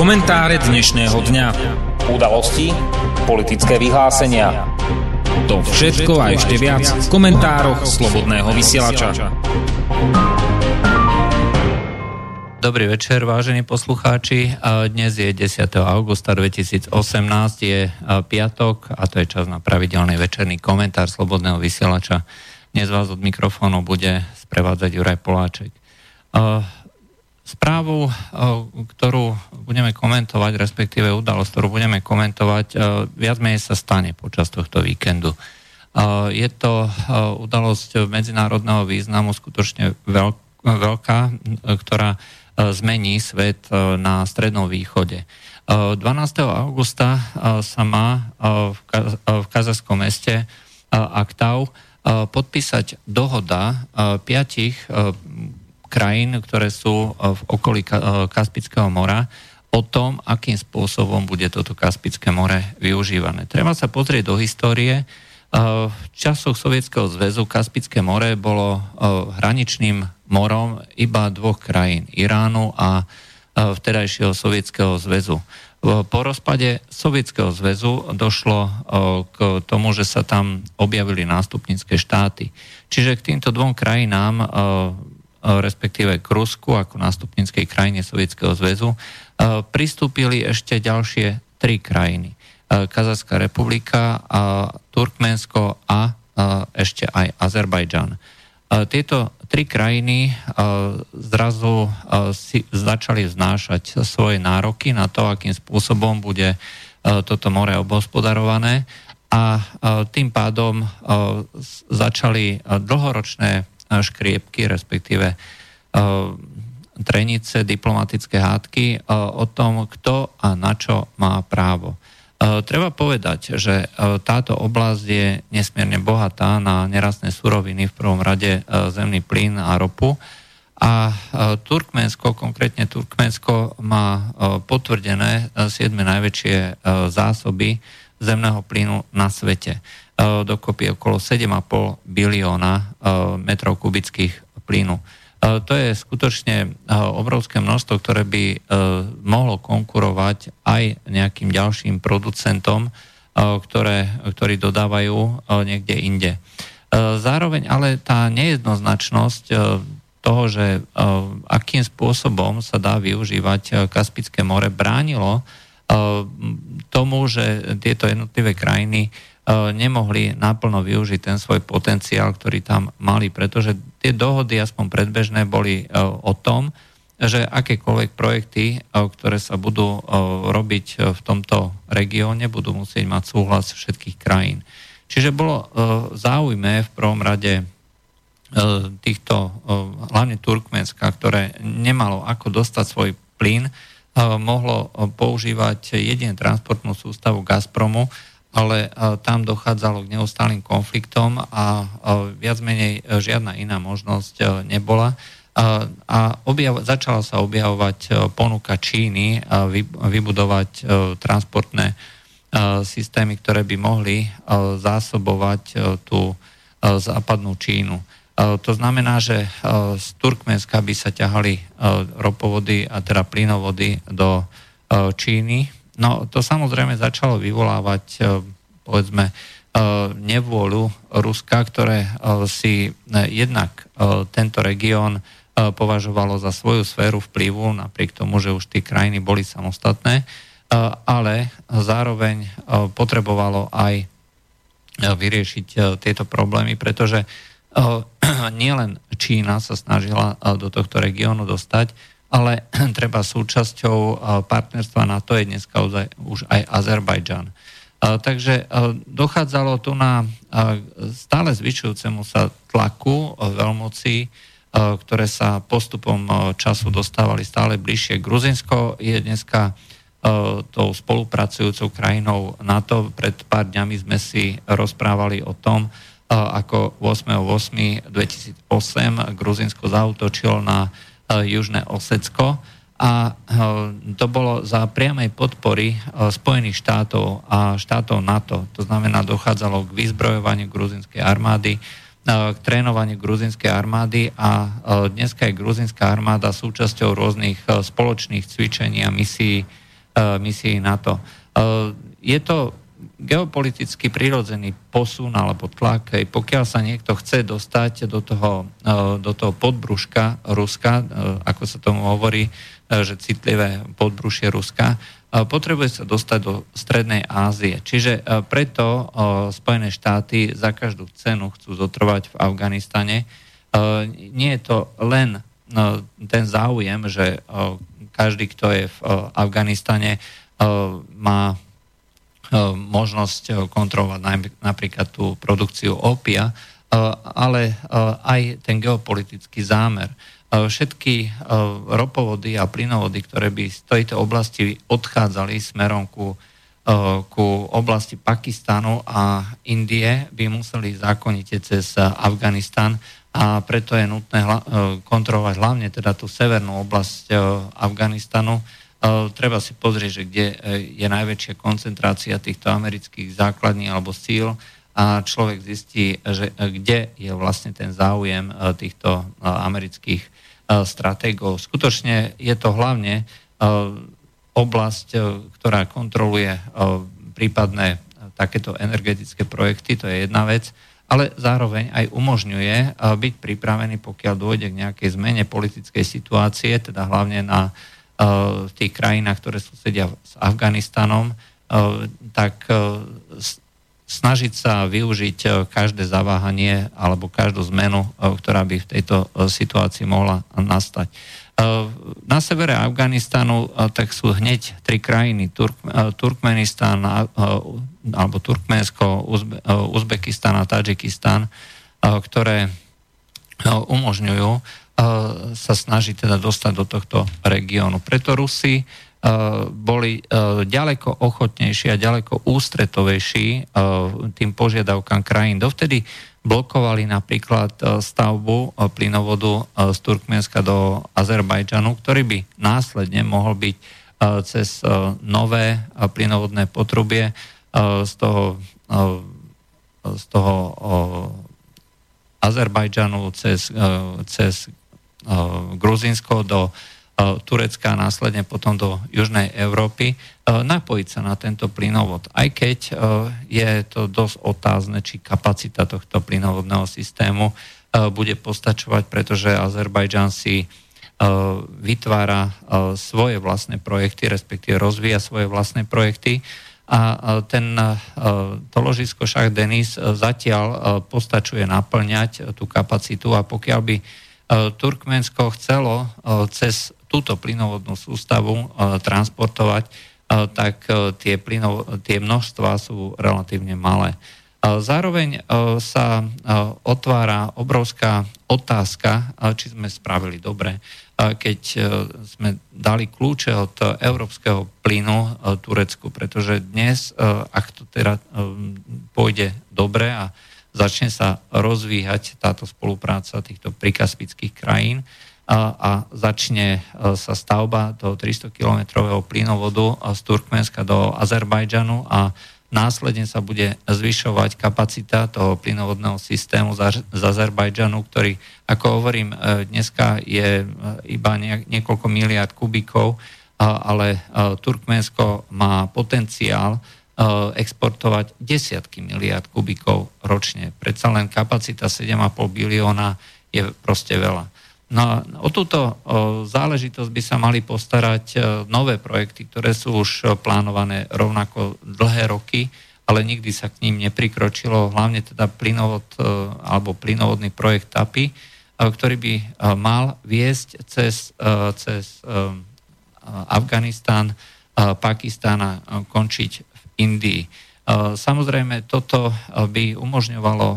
Komentáre dnešného dňa. Udalosti, politické vyhlásenia. To všetko a ešte viac v komentároch Slobodného vysielača. Dobrý večer, vážení poslucháči. Dnes je 10. augusta 2018, je piatok a to je čas na pravidelný večerný komentár Slobodného vysielača. Dnes vás od mikrofónu bude sprevádzať Juraj Poláček. Správu, ktorú budeme komentovať, respektíve udalosť, ktorú budeme komentovať, viac menej sa stane počas tohto víkendu. Je to udalosť medzinárodného významu skutočne veľká, ktorá zmení svet na Strednom východe. 12. augusta sa má v kazachskom meste Aktau podpísať dohoda piatich krajín, ktoré sú e, v okolí e, Kaspického mora, o tom, akým spôsobom bude toto Kaspické more využívané. Treba sa pozrieť do histórie. E, v časoch Sovietskeho zväzu Kaspické more bolo hraničným morom iba dvoch krajín, Iránu a vtedajšieho Sovietskeho zväzu. Po rozpade Sovietskeho zväzu došlo k tomu, že sa tam objavili nástupnícke štáty. Čiže k týmto dvom krajinám respektíve k Rusku ako nástupníckej krajine Sovietskeho zväzu, e, pristúpili ešte ďalšie tri krajiny. E, Kazachská republika, Turkmensko a ešte aj Azerbajdžan. Tieto tri krajiny zrazu si začali vznášať svoje nároky na to, akým spôsobom bude toto more obospodarované a tým pádom začali dlhoročné škriepky, respektíve trenice, diplomatické hádky o tom, kto a na čo má právo. Treba povedať, že táto oblasť je nesmierne bohatá na nerastné suroviny, v prvom rade zemný plyn a ropu. A Turkmensko, konkrétne Turkmensko, má potvrdené 7 najväčšie zásoby zemného plynu na svete. E, dokopy okolo 7,5 bilióna e, metrov kubických plynu. E, to je skutočne obrovské množstvo, ktoré by mohlo konkurovať aj nejakým ďalším producentom, ktoré, ktorí dodávajú niekde inde. Zároveň ale tá nejednoznačnosť toho, že akým spôsobom sa dá využívať Kaspické more, bránilo tomu, že tieto jednotlivé krajiny E, nemohli naplno využiť ten svoj potenciál, ktorý tam mali, pretože tie dohody, aspoň predbežné, boli e, o tom, že akékoľvek projekty, e, ktoré sa budú robiť v tomto regióne, budú musieť mať súhlas všetkých krajín. Čiže bolo záujme v prvom rade týchto, hlavne Turkmenska, ktoré nemalo ako dostať svoj plyn, mohlo používať jedine transportnú sústavu Gazpromu, ale tam dochádzalo k neustálým konfliktom a viac menej e, žiadna iná možnosť e, nebola. A objav, začala sa objavovať e, ponuka Číny vybudovať transportné systémy, ktoré by mohli zásobovať tú západnú Čínu. To znamená, že z Turkmenska by sa ťahali ropovody a teda plynovody do Číny, No to samozrejme začalo vyvolávať, e, povedzme, e, nevôľu Ruska, ktoré e, si jednak tento región považovalo za svoju sféru vplyvu, napriek tomu, že už tie krajiny boli samostatné, ale zároveň potrebovalo aj vyriešiť tieto problémy, pretože nielen Čína sa snažila do tohto regiónu dostať, ale treba súčasťou partnerstva na to je dneska už aj Azerbajdžan. Takže dochádzalo tu na stále zvyšujúcemu sa tlaku veľmocí, ktoré sa postupom času dostávali stále bližšie. Gruzinsko je dneska tou spolupracujúcou krajinou NATO. Pred pár dňami sme si rozprávali o tom, ako 8.8.2008 Gruzinsko zautočilo na Južné Osecko a to bolo za priamej podpory Spojených štátov a štátov NATO. To znamená, dochádzalo k vyzbrojovaniu gruzinskej armády, k trénovaniu gruzinskej armády a dneska je gruzinská armáda súčasťou rôznych spoločných cvičení a misií misií NATO. Je to geopoliticky prirodzený posun alebo tlak, aj pokiaľ sa niekto chce dostať do toho, do toho podbruška Ruska, ako sa tomu hovorí, že citlivé podbrušie Ruska, potrebuje sa dostať do Strednej Ázie. Čiže preto Spojené štáty za každú cenu chcú zotrvať v Afganistane. Nie je to len ten záujem, že každý, kto je v Afganistane, má možnosť kontrolovať napríklad tú produkciu opia, ale aj ten geopolitický zámer. E, všetky e, ropovody a plynovody, ktoré by z tejto oblasti odchádzali smerom ku, e, ku oblasti Pakistanu a Indie, by museli zákonite cez Afganistan a preto je nutné kontrolovať hlavne teda tú severnú oblasť Afganistanu. Treba si pozrieť, že kde je najväčšia koncentrácia týchto amerických základní alebo síl a človek zistí, že kde je vlastne ten záujem týchto amerických E, stratégov. Skutočne je to hlavne e, oblasť, e, ktorá kontroluje prípadné takéto energetické projekty, to je jedna vec, ale zároveň aj umožňuje byť pripravený, pokiaľ dôjde k nejakej zmene politickej situácie, teda hlavne na v tých krajinách, ktoré susedia s Afganistanom, tak snažiť sa využiť každé zaváhanie alebo každú zmenu, ktorá by v tejto situácii mohla nastať. Na severe Afganistanu tak sú hneď tri krajiny, Turk, Turkmenistan alebo Turkmensko, Uzbe, Uzbekistan a Tadžikistan, ktoré umožňujú sa snažiť teda dostať do tohto regiónu. Preto Rusi Eh, boli eh, ďaleko ochotnejší a ďaleko ústretovejší tým požiadavkám krajín. Dovtedy blokovali napríklad stavbu plynovodu z Turkmenska do Azerbajdžanu, ktorý by následne mohol byť cez nové plynovodné potrubie z toho, z toho Azerbajdžanu cez, cez Gruzinsko do Turecka a následne potom do Južnej Európy, napojiť sa na tento plynovod. Aj keď je to dosť otázne, či kapacita tohto plynovodného systému bude postačovať, pretože Azerbajdžan si vytvára svoje vlastné projekty, respektíve rozvíja svoje vlastné projekty a ten, to ložisko Šach Denis zatiaľ postačuje naplňať tú kapacitu a pokiaľ by Turkmensko chcelo cez túto plynovodnú sústavu e, transportovať, e, tak e, tie, plynov, tie množstva sú relatívne malé. Zároveň sa otvára obrovská otázka, či sme spravili dobre, keď sme dali kľúče od európskeho plynu Turecku, pretože dnes, ak to teda pôjde dobre a začne sa rozvíhať táto spolupráca týchto prikaspických krajín, a, a začne e, sa stavba toho 300-kilometrového plynovodu z Turkmenska do Azerbajdžanu a následne sa bude zvyšovať kapacita toho plynovodného systému z Azerbajdžanu, ktorý, ako hovorím, e, dneska je e, iba niekoľko miliard kubíkov, ale Turkmensko má potenciál exportovať desiatky miliard kubíkov ročne. Predsa len kapacita 7,5 bilióna je proste veľa. No, o túto o, záležitosť by sa mali postarať o, e, nové projekty, ktoré sú už plánované rovnako dlhé roky, ale nikdy sa k ním neprikročilo, hlavne teda plynovod alebo plynovodný projekt TAPI, ktorý by mal viesť cez, cez o, Pakistan a končiť Indii. Samozrejme, toto by umožňovalo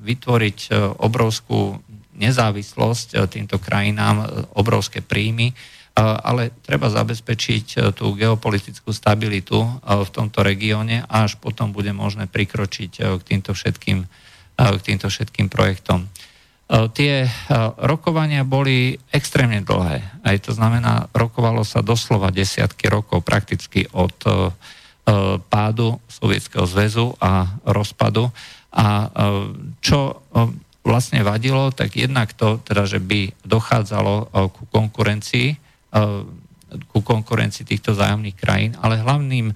vytvoriť obrovskú nezávislosť e, týmto krajinám, e, obrovské príjmy, e, ale treba zabezpečiť tú geopolitickú stabilitu v tomto regióne a až potom bude možné prikročiť k týmto všetkým, k týmto všetkým projektom. Tie rokovania boli extrémne dlhé. Aj to znamená, rokovalo sa doslova desiatky rokov prakticky od pádu Sovietskeho zväzu a rozpadu. A čo vlastne vadilo, tak jednak to, teda, že by dochádzalo ku konkurencii, ku konkurencii týchto zájomných krajín, ale hlavným,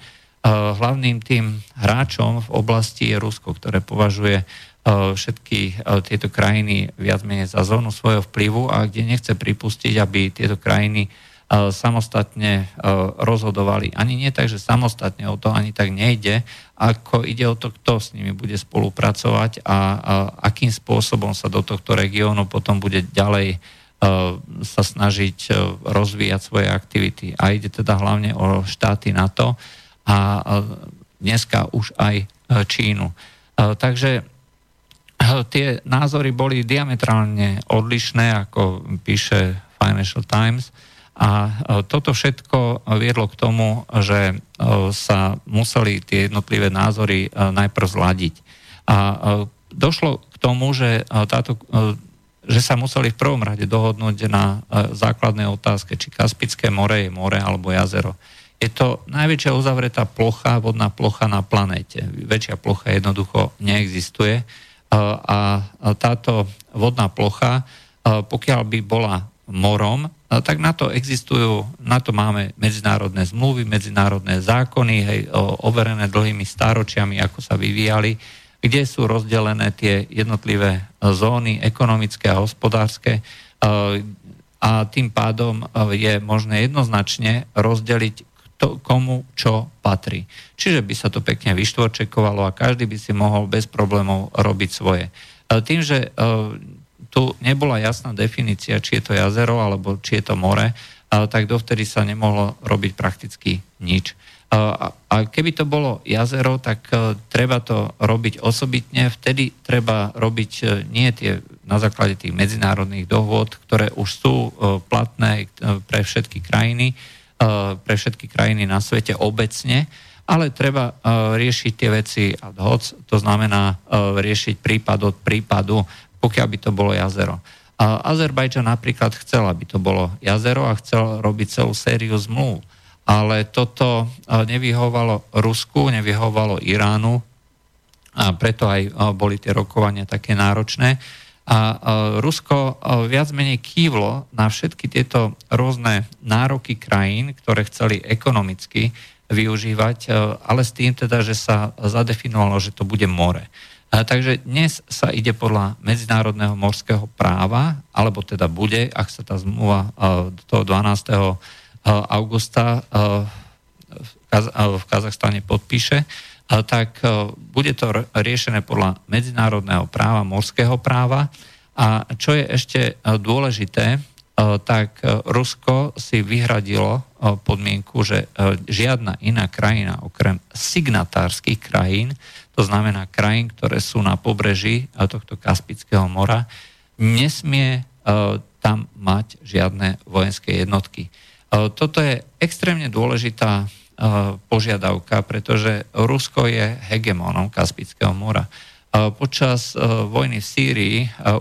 hlavným tým hráčom v oblasti je Rusko, ktoré považuje všetky tieto krajiny viac menej za zónu svojho vplyvu a kde nechce pripustiť, aby tieto krajiny samostatne rozhodovali. Ani nie tak, že samostatne o to ani tak nejde, ako ide o to, kto s nimi bude spolupracovať a, akým spôsobom sa do tohto regiónu potom bude ďalej sa snažiť rozvíjať svoje aktivity. A ide teda hlavne o štáty NATO a dneska už aj Čínu. Takže tie názory boli diametrálne odlišné, ako píše Financial Times. A toto všetko viedlo k tomu, že sa museli tie jednotlivé názory najprv zladiť. A došlo k tomu, že, táto, že sa museli v prvom rade dohodnúť na základnej otázke, či Kaspické more je more alebo jazero. Je to najväčšia uzavretá plocha, vodná plocha na planéte. Väčšia plocha jednoducho neexistuje. A táto vodná plocha, pokiaľ by bola morom, tak na to existujú, na to máme medzinárodné zmluvy, medzinárodné zákony, hej, overené dlhými stáročiami, ako sa vyvíjali, kde sú rozdelené tie jednotlivé zóny ekonomické a hospodárske a tým pádom je možné jednoznačne rozdeliť to, komu čo patrí. Čiže by sa to pekne vyštvorčekovalo a každý by si mohol bez problémov robiť svoje. Tým, že tu nebola jasná definícia, či je to jazero alebo či je to more, tak dovtedy sa nemohlo robiť prakticky nič. A, keby to bolo jazero, tak e, treba to robiť osobitne. Vtedy treba robiť e, nie tie na základe tých medzinárodných dohôd, ktoré už sú e, platné pre všetky krajiny, pre všetky krajiny na svete obecne, ale treba riešiť tie veci ad hoc, to znamená riešiť prípad od prípadu pokiaľ by to bolo jazero. A Azerbajdžan napríklad chcel, aby to bolo jazero a chcel robiť celú sériu zmluv. Ale toto nevyhovalo Rusku, nevyhovalo Iránu a preto aj boli tie rokovania také náročné. A Rusko viac menej kývlo na všetky tieto rôzne nároky krajín, ktoré chceli ekonomicky využívať, ale s tým teda, že sa zadefinovalo, že to bude more. Takže dnes sa ide podľa medzinárodného morského práva, alebo teda bude, ak sa tá zmluva do toho 12. augusta v Kazachstane podpíše, tak bude to riešené podľa medzinárodného práva, morského práva. A čo je ešte dôležité, tak Rusko si vyhradilo podmienku, že žiadna iná krajina okrem signatárskych krajín to znamená krajín, ktoré sú na pobreží tohto Kaspického mora, nesmie e, tam mať žiadne vojenské jednotky. E, toto je extrémne dôležitá e, požiadavka, pretože Rusko je hegemónom Kaspického mora. Počas vojny v Sýrii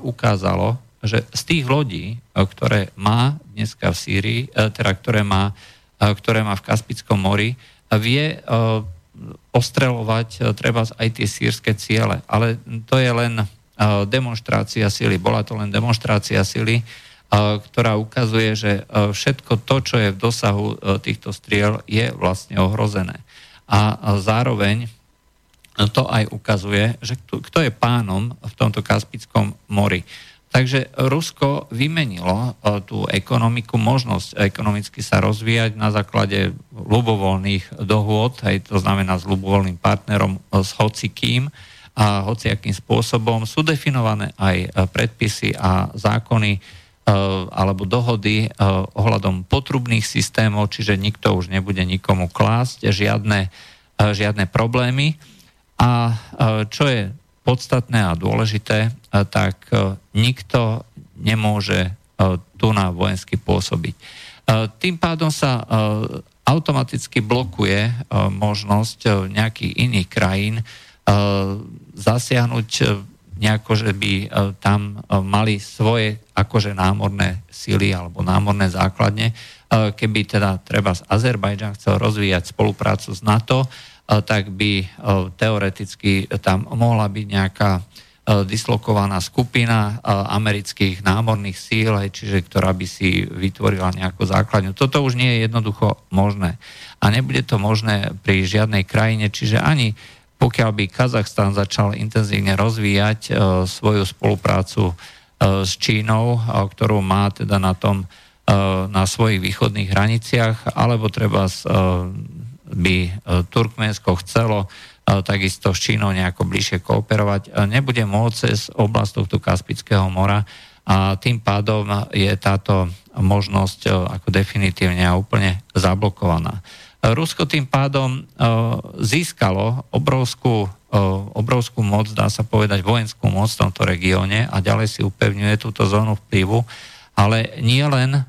ukázalo, že z tých lodí, ktoré má dneska v Sýrii, teda ktoré má, ktoré má v Kaspickom mori, vie ostrelovať e, treba aj tie sírske ciele. Ale to je len e, demonstrácia sily. Bola to len demonstrácia sily, e, ktorá ukazuje, že všetko to, čo je v dosahu týchto striel, je vlastne ohrozené. A zároveň to aj ukazuje, že kto je pánom v tomto Kaspickom mori. Takže Rusko vymenilo e, tú ekonomiku, možnosť ekonomicky sa rozvíjať na základe ľubovoľných dohôd, aj to znamená s ľubovoľným partnerom, e, s hocikým a hociakým spôsobom. Sú definované aj e, predpisy a zákony alebo dohody ohľadom potrubných systémov, čiže nikto už nebude nikomu klásť žiadne, žiadne problémy. A čo je podstatné a dôležité, tak e, nikto nemôže e, tu na vojensky pôsobiť. E, tým pádom sa automaticky blokuje možnosť nejakých iných krajín zasiahnuť nejako, že by tam mali svoje akože námorné síly alebo námorné základne. Keby teda treba z Azerbajdžan chcel rozvíjať spoluprácu s NATO, tak by teoreticky tam mohla byť nejaká dislokovaná skupina amerických námorných síl, čiže ktorá by si vytvorila nejakú základňu. Toto už nie je jednoducho možné. A nebude to možné pri žiadnej krajine, čiže ani pokiaľ by Kazachstan začal intenzívne rozvíjať svoju spoluprácu s Čínou, ktorú má teda na tom na svojich východných hraniciach, alebo treba by Turkmensko chcelo takisto s Čínou nejako bližšie kooperovať, nebude môcť cez oblasť tohto Kaspického mora a tým pádom je táto možnosť ako definitívne a úplne zablokovaná. Rusko tým pádom získalo obrovskú, obrovskú moc, dá sa povedať vojenskú moc v tomto regióne a ďalej si upevňuje túto zónu vplyvu ale nie len, e,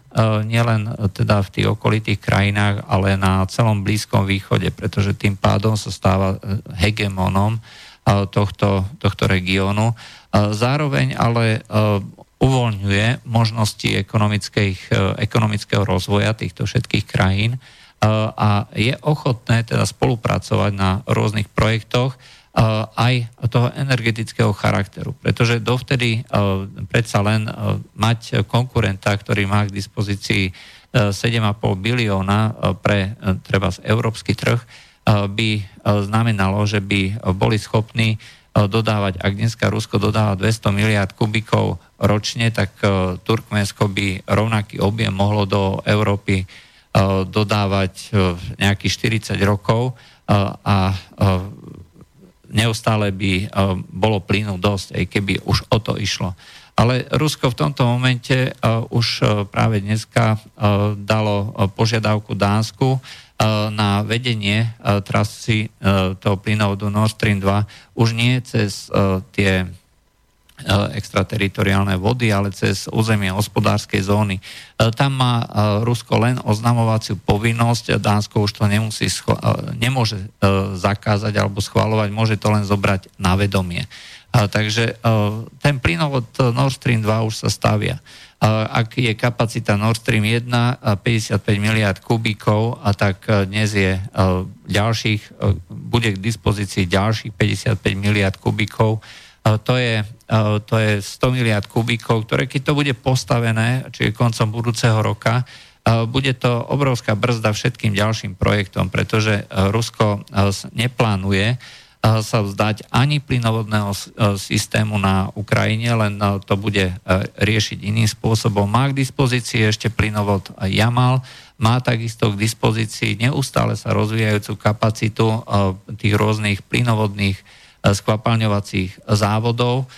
nie len teda v tých okolitých krajinách, ale na celom Blízkom východe, pretože tým pádom sa stáva e, hegemonom e, tohto, tohto regiónu. Zároveň ale uvoľňuje možnosti ekonomického rozvoja týchto všetkých krajín a je ochotné teda spolupracovať na rôznych projektoch, aj toho energetického charakteru. Pretože dovtedy predsa len mať konkurenta, ktorý má k dispozícii 7,5 bilióna pre treba európsky trh, by znamenalo, že by boli schopní dodávať, ak dneska Rusko dodáva 200 miliard kubikov ročne, tak Turkmensko by rovnaký objem mohlo do Európy dodávať nejakých 40 rokov a neustále by eh, bolo plynu dosť, aj keby už o to išlo. Ale Rusko v tomto momente uh, už uh, práve dneska dalo požiadavku Dánsku na vedenie trasy toho plynovodu Nord Stream 2 už nie cez tie E, extrateritoriálne vody, ale cez územie hospodárskej zóny. E, tam má e, Rusko len oznamovaciu povinnosť, Dánsko už to nemusí, nemôže zakázať alebo schvalovať, môže to len zobrať na vedomie. Takže ten plynovod Nord Stream 2 už sa stavia. Ak je kapacita Nord Stream 1 55 miliard kubíkov, a tak dnes je ďalších, bude k dispozícii ďalších 55 miliard kubíkov, to je, to je 100 miliard kubíkov, ktoré keď to bude postavené, čiže koncom budúceho roka, bude to obrovská brzda všetkým ďalším projektom, pretože Rusko neplánuje sa vzdať ani plynovodného systému na Ukrajine, len to bude riešiť iným spôsobom. Má k dispozícii ešte plynovod Jamal, má takisto k dispozícii neustále sa rozvíjajúcu kapacitu tých rôznych plynovodných skvapalňovacích závodov.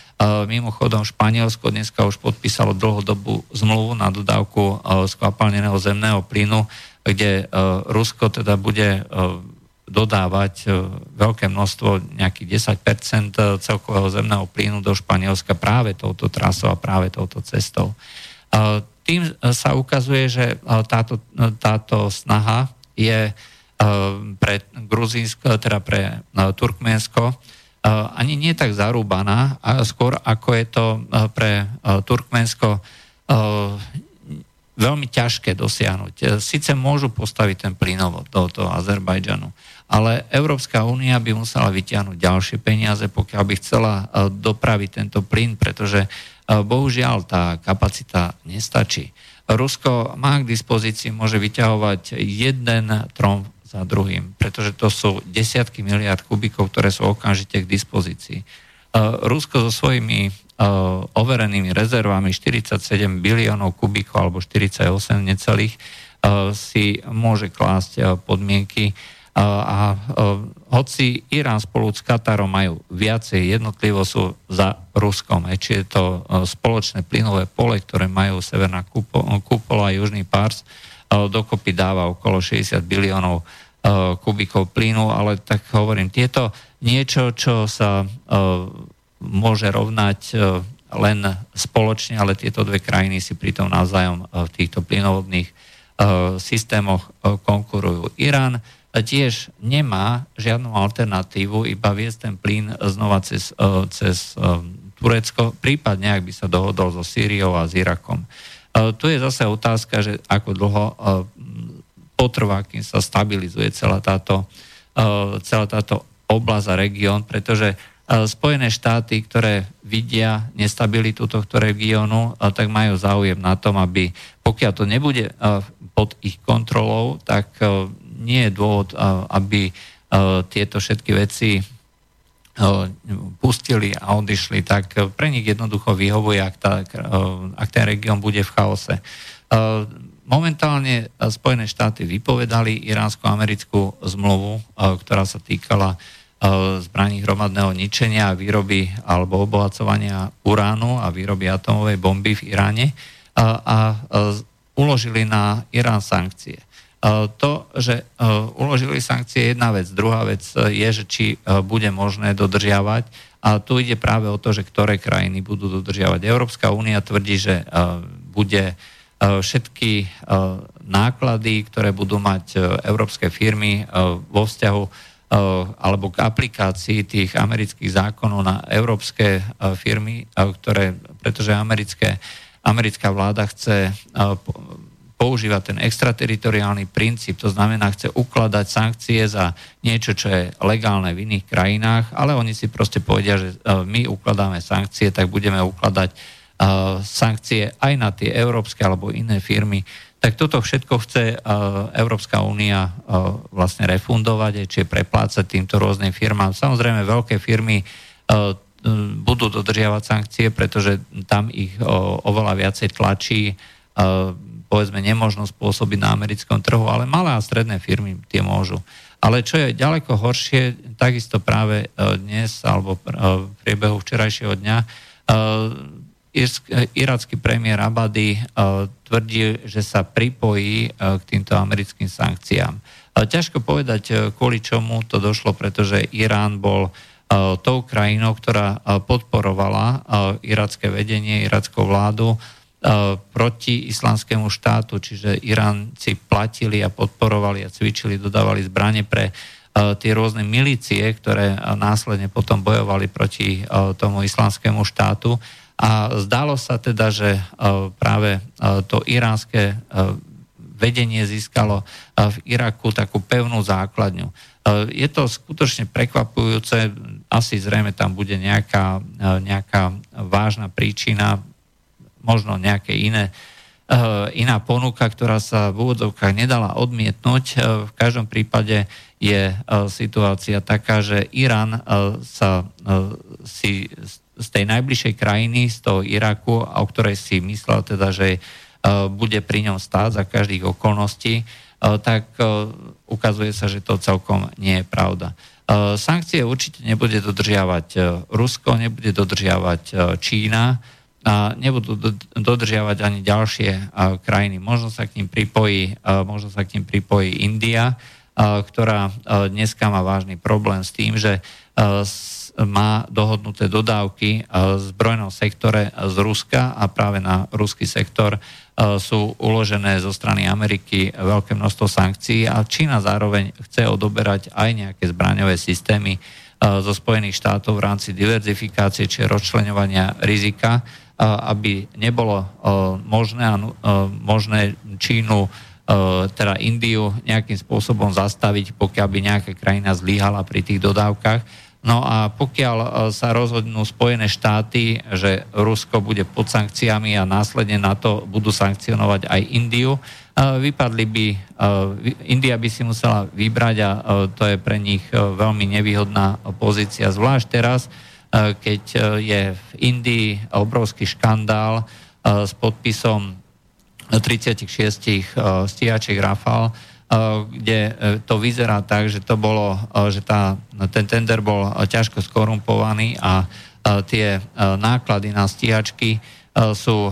Mimochodom Španielsko dneska už podpísalo dlhodobú zmluvu na dodávku skvapalneného zemného plynu, kde Rusko teda bude dodávať veľké množstvo, nejakých 10% celkového zemného plynu do Španielska práve touto trasou a práve touto cestou. Tým sa ukazuje, že táto, táto snaha je pre Gruzínsko, teda pre Turkménsko, ani nie tak zarúbaná, a skôr ako je to pre Turkmensko veľmi ťažké dosiahnuť. Sice môžu postaviť ten plynovod do toho Azerbajdžanu, ale Európska únia by musela vyťahnuť ďalšie peniaze, pokiaľ by chcela dopraviť tento plyn, pretože bohužiaľ tá kapacita nestačí. Rusko má k dispozícii, môže vyťahovať jeden trom za druhým, pretože to sú desiatky miliard kubikov, ktoré sú okamžite k dispozícii. Rusko so svojimi overenými rezervami 47 biliónov kubíkov alebo 48 necelých si môže klásť podmienky a hoci Irán spolu s Katarom majú viacej, jednotlivo sú za Ruskom, či je to spoločné plynové pole, ktoré majú Severná Kupola a Južný Pars, dokopy dáva okolo 60 biliónov Eh, kubikov plynu, ale tak hovorím, tieto niečo, čo sa eh, môže rovnať len spoločne, ale tieto dve krajiny si pritom navzájom v týchto plynovodných systémoch konkurujú. Irán tiež nemá žiadnu alternatívu, iba viesť ten plyn znova cez, cez Turecko, prípadne ak by sa dohodol so Sýriou a s Irakom. Tu je zase otázka, že ako dlho potrvá, kým sa stabilizuje celá táto, uh, celá táto oblasť a región, pretože Spojené štáty, ktoré vidia nestabilitu tohto regiónu, tak majú záujem na tom, aby pokiaľ to nebude pod ich kontrolou, tak nie je dôvod, aby tieto všetky veci pustili a odišli, tak pre nich jednoducho vyhovuje, ak, tá, ak ten región bude v chaose. Momentálne Spojené štáty vypovedali iránsko-americkú zmluvu, ktorá sa týkala zbraní hromadného ničenia a výroby alebo obohacovania uránu a výroby atomovej bomby v Iráne a, a uložili na Irán sankcie. To, že uložili sankcie, je jedna vec. Druhá vec je, že či bude možné dodržiavať. A tu ide práve o to, že ktoré krajiny budú dodržiavať. Európska únia tvrdí, že bude všetky náklady, ktoré budú mať európske firmy vo vzťahu alebo k aplikácii tých amerických zákonov na európske firmy, ktoré, pretože americké, americká vláda chce používa ten extrateritoriálny princíp, to znamená, chce ukladať sankcie za niečo, čo je legálne v iných krajinách, ale oni si proste povedia, že e, my ukladáme sankcie, tak budeme ukladať e, sankcie aj na tie európske alebo iné firmy. Tak toto všetko chce e, Európska únia vlastne refundovať, čiže preplácať týmto rôznym firmám. Samozrejme, veľké firmy budú dodržiavať sankcie, pretože tam ich oveľa viacej tlačí povedzme nemožno spôsobiť na americkom trhu, ale malé a stredné firmy tie môžu. Ale čo je ďaleko horšie, takisto práve e, dnes alebo e, v priebehu včerajšieho dňa e, iracký premiér Abadi tvrdí, že sa pripojí k týmto americkým sankciám. Ťažko povedať, kvôli čomu to došlo, pretože Irán bol tou krajinou, ktorá podporovala iracké vedenie, irackú vládu proti islamskému štátu, čiže Iránci platili a podporovali a cvičili, dodávali zbranie pre e, tie rôzne milície, ktoré následne potom bojovali proti e, tomu islamskému štátu. A zdalo sa teda, že práve to iránske vedenie získalo v Iraku takú pevnú základňu. Je to skutočne prekvapujúce, asi zrejme tam bude nejaká, nejaká vážna príčina, možno nejaké iné, eh, iná ponuka, ktorá sa v úvodzovkách nedala odmietnúť. Eh, v každom prípade je eh, situácia taká, že Irán sa si z tej najbližšej krajiny, z toho Iraku, o ktorej si myslel teda, že bude pri ňom stáť za každých okolností, tak ukazuje sa, že to celkom nie je pravda. Sankcie určite nebude dodržiavať Rusko, nebude dodržiavať Čína, a nebudú dodržiavať ani ďalšie krajiny. Možno sa k ním pripojí, možno sa k ním pripojí India, ktorá dneska má vážny problém s tým, že má dohodnuté dodávky v zbrojnom sektore z Ruska a práve na ruský sektor sú uložené zo strany Ameriky veľké množstvo sankcií a Čína zároveň chce odoberať aj nejaké zbraňové systémy zo Spojených štátov v rámci diverzifikácie či rozčlenovania rizika aby nebolo možné, možné Čínu, teda Indiu nejakým spôsobom zastaviť, pokiaľ by nejaká krajina zlyhala pri tých dodávkach. No a pokiaľ sa rozhodnú Spojené štáty, že Rusko bude pod sankciami a následne na to budú sankcionovať aj Indiu, vypadli by, India by si musela vybrať a to je pre nich veľmi nevýhodná pozícia, zvlášť teraz, E, keď e, je v Indii obrovský škandál e, s podpisom 36 stíhačiek Rafal, kde to vyzerá tak, že to bolo, že tá, ten tender bol ťažko skorumpovaný a tie náklady na stíhačky sú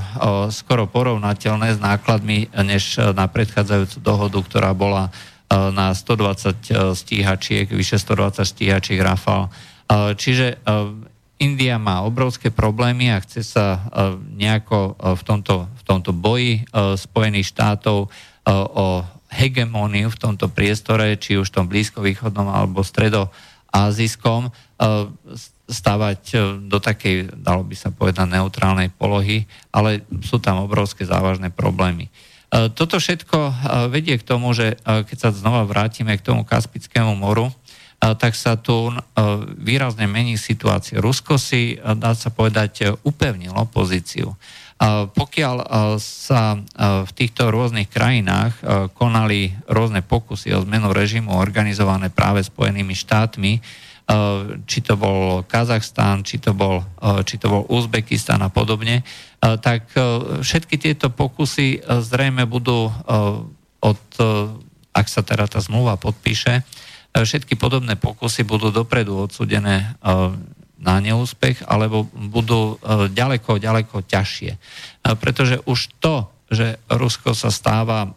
skoro porovnateľné s nákladmi než na predchádzajúcu dohodu, ktorá bola na 120 stíhačiek, vyše 120 stíhačiek Rafal. Čiže India má obrovské problémy a chce sa e, nejako e, v tomto, v tomto boji e, Spojených štátov o hegemóniu v tomto priestore, či už v tom blízkovýchodnom alebo stredoazijskom, stavať do takej, dalo by sa povedať, neutrálnej polohy, ale sú tam obrovské závažné problémy. Toto všetko vedie k tomu, že keď sa znova vrátime k tomu Kaspickému moru, tak sa tu výrazne mení situácia. Rusko si, dá sa povedať, upevnilo pozíciu. Pokiaľ sa v týchto rôznych krajinách konali rôzne pokusy o zmenu režimu organizované práve Spojenými štátmi, či to bol Kazachstán, či to bol, či to bol Uzbekistán a podobne, tak všetky tieto pokusy zrejme budú od, ak sa teda tá zmluva podpíše, všetky podobné pokusy budú dopredu odsudené na neúspech, alebo budú e, ďaleko, ďaleko ťažšie. E, pretože už to, že Rusko sa stáva e,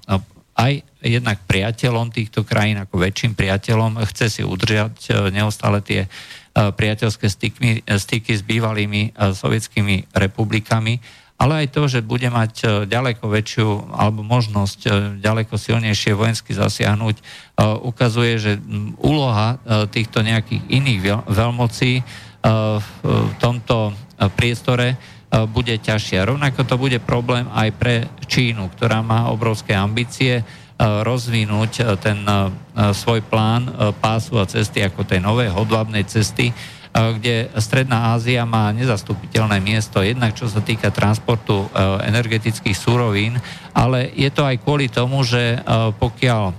aj jednak priateľom týchto krajín, ako väčším priateľom, chce si udržať neustále tie priateľské styky, styky s bývalými sovietskými republikami, ale aj to, že bude mať ďaleko väčšiu alebo možnosť ďaleko silnejšie vojensky zasiahnuť, ukazuje, že úloha týchto nejakých iných veľmocí v tomto priestore bude ťažšia. Rovnako to bude problém aj pre Čínu, ktorá má obrovské ambície rozvinúť ten svoj plán pásu a cesty ako tej novej hodvábnej cesty, kde Stredná Ázia má nezastupiteľné miesto, jednak čo sa týka transportu energetických súrovín, ale je to aj kvôli tomu, že pokiaľ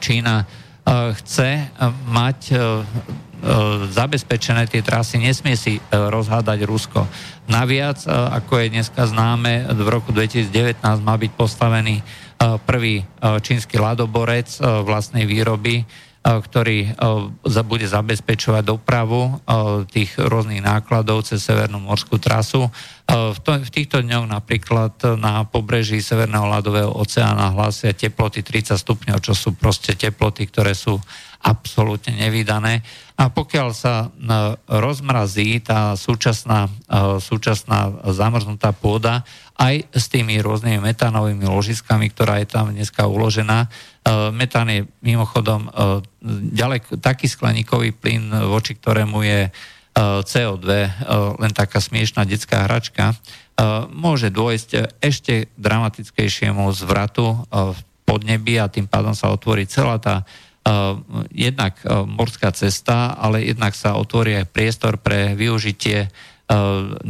Čína chce mať E, zabezpečené tie trasy, nesmie si e, rozhádať Rusko. Naviac, e, ako je dneska známe, v roku 2019 má byť postavený prvý čínsky ladoborec vlastnej výroby, ktorý bude zabezpečovať dopravu tých rôznych nákladov cez Severnú morskú trasu. V týchto dňoch napríklad na pobreží Severného ľadového oceána hlásia teploty 30 stupňov, čo sú proste teploty, ktoré sú absolútne nevydané. A pokiaľ sa e, rozmrazí tá súčasná, e, súčasná zamrznutá pôda aj s tými rôznymi metánovými ložiskami, ktorá je tam dneska uložená, e, metán je mimochodom ďaleko, taký skleníkový plyn, voči ktorému je CO2 len taká smiešná detská hračka, môže dôjsť ešte dramatickejšiemu zvratu v podnebi a tým pádom sa otvorí celá tá jednak morská cesta, ale jednak sa otvorí aj priestor pre využitie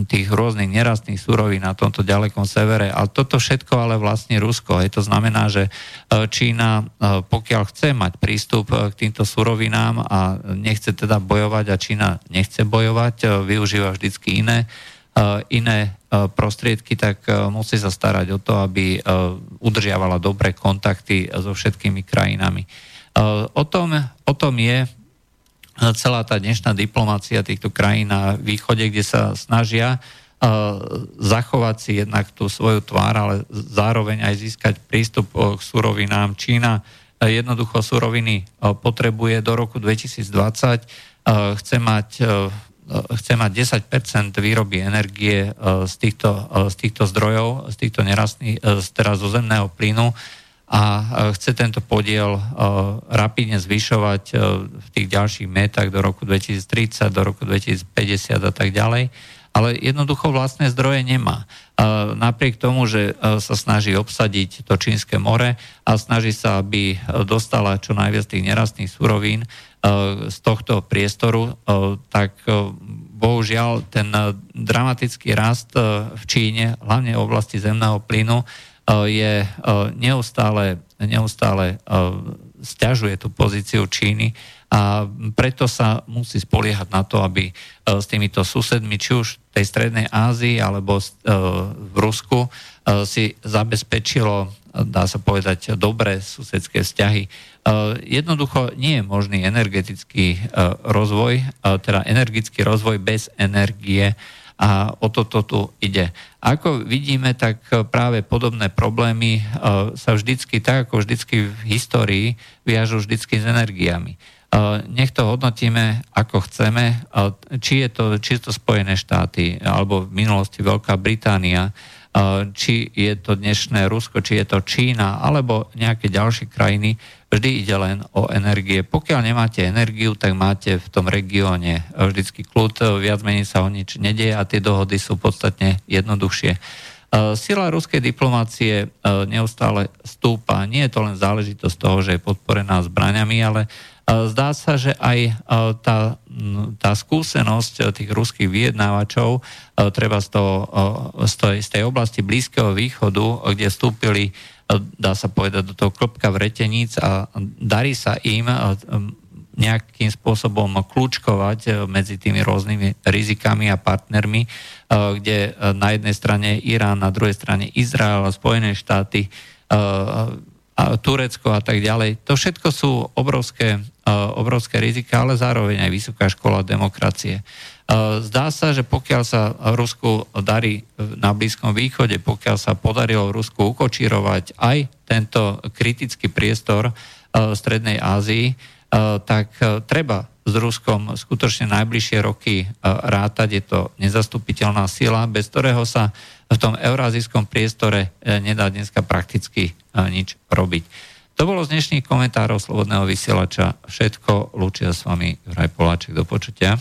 tých rôznych nerastných súrovín na tomto ďalekom severe. A toto všetko ale vlastne Rusko. Je to znamená, že Čína, pokiaľ chce mať prístup k týmto surovinám a nechce teda bojovať a Čína nechce bojovať, využíva vždycky iné, iné prostriedky, tak musí sa starať o to, aby udržiavala dobré kontakty so všetkými krajinami. O tom, o tom je celá tá dnešná diplomácia týchto krajín na východe, kde sa snažia zachovať si jednak tú svoju tvár, ale zároveň aj získať prístup k surovinám. Čína jednoducho suroviny potrebuje do roku 2020, chce mať chce mať 10% výroby energie z týchto, z týchto zdrojov, z týchto nerastných, teraz zo zemného plynu a e, chce tento podiel e, rapidne zvyšovať e, v tých ďalších metách do roku 2030, do roku 2050 a tak ďalej. Ale jednoducho vlastné zdroje nemá. Napriek tomu, že sa snaží obsadiť to Čínske more a snaží sa, aby dostala čo najviac tých nerastných surovín z tohto priestoru, tak bohužiaľ ten dramatický rast v Číne, hlavne v oblasti zemného plynu, je neustále, neustále stiažuje tú pozíciu Číny a preto sa musí spoliehať na to, aby s týmito susedmi, či už tej Strednej Ázii alebo v Rusku, si zabezpečilo, dá sa povedať, dobré susedské vzťahy. Jednoducho nie je možný energetický rozvoj, teda energický rozvoj bez energie a o toto tu ide. Ako vidíme, tak práve podobné problémy e, sa vždycky, tak ako vždycky v histórii, viažú vždycky s energiami. E, nech to hodnotíme, ako chceme, či je to, či je to Spojené štáty, alebo v minulosti Veľká Británia, či je to dnešné Rusko, či je to Čína, alebo nejaké ďalšie krajiny, vždy ide len o energie. Pokiaľ nemáte energiu, tak máte v tom regióne vždycky kľud, viac menej sa o nič nedieje a tie dohody sú podstatne jednoduchšie. Sila ruskej diplomácie e, neustále stúpa. Nie je to len záležitosť toho, že je podporená zbraňami, ale Zdá sa, že aj tá, tá skúsenosť tých ruských vyjednávačov treba z, toho, z tej oblasti Blízkeho východu, kde vstúpili dá sa povedať, do toho klopka vreteníc a darí sa im nejakým spôsobom kľúčkovať medzi tými rôznymi rizikami a partnermi, kde na jednej strane Irán, na druhej strane Izrael a Spojené štáty Turecko a tak ďalej. To všetko sú obrovské, obrovské rizika, ale zároveň aj vysoká škola demokracie. Zdá sa, že pokiaľ sa Rusku darí na Blízkom východe, pokiaľ sa podarilo Rusku ukočírovať aj tento kritický priestor v Strednej Ázii, tak treba s Ruskom skutočne najbližšie roky rátať. Je to nezastupiteľná sila, bez ktorého sa v tom eurázijskom priestore e, nedá dneska prakticky nič robiť. To bolo z dnešných komentárov Slobodného vysielača všetko. Lúčia s vami Vraj Poláček. Do počutia.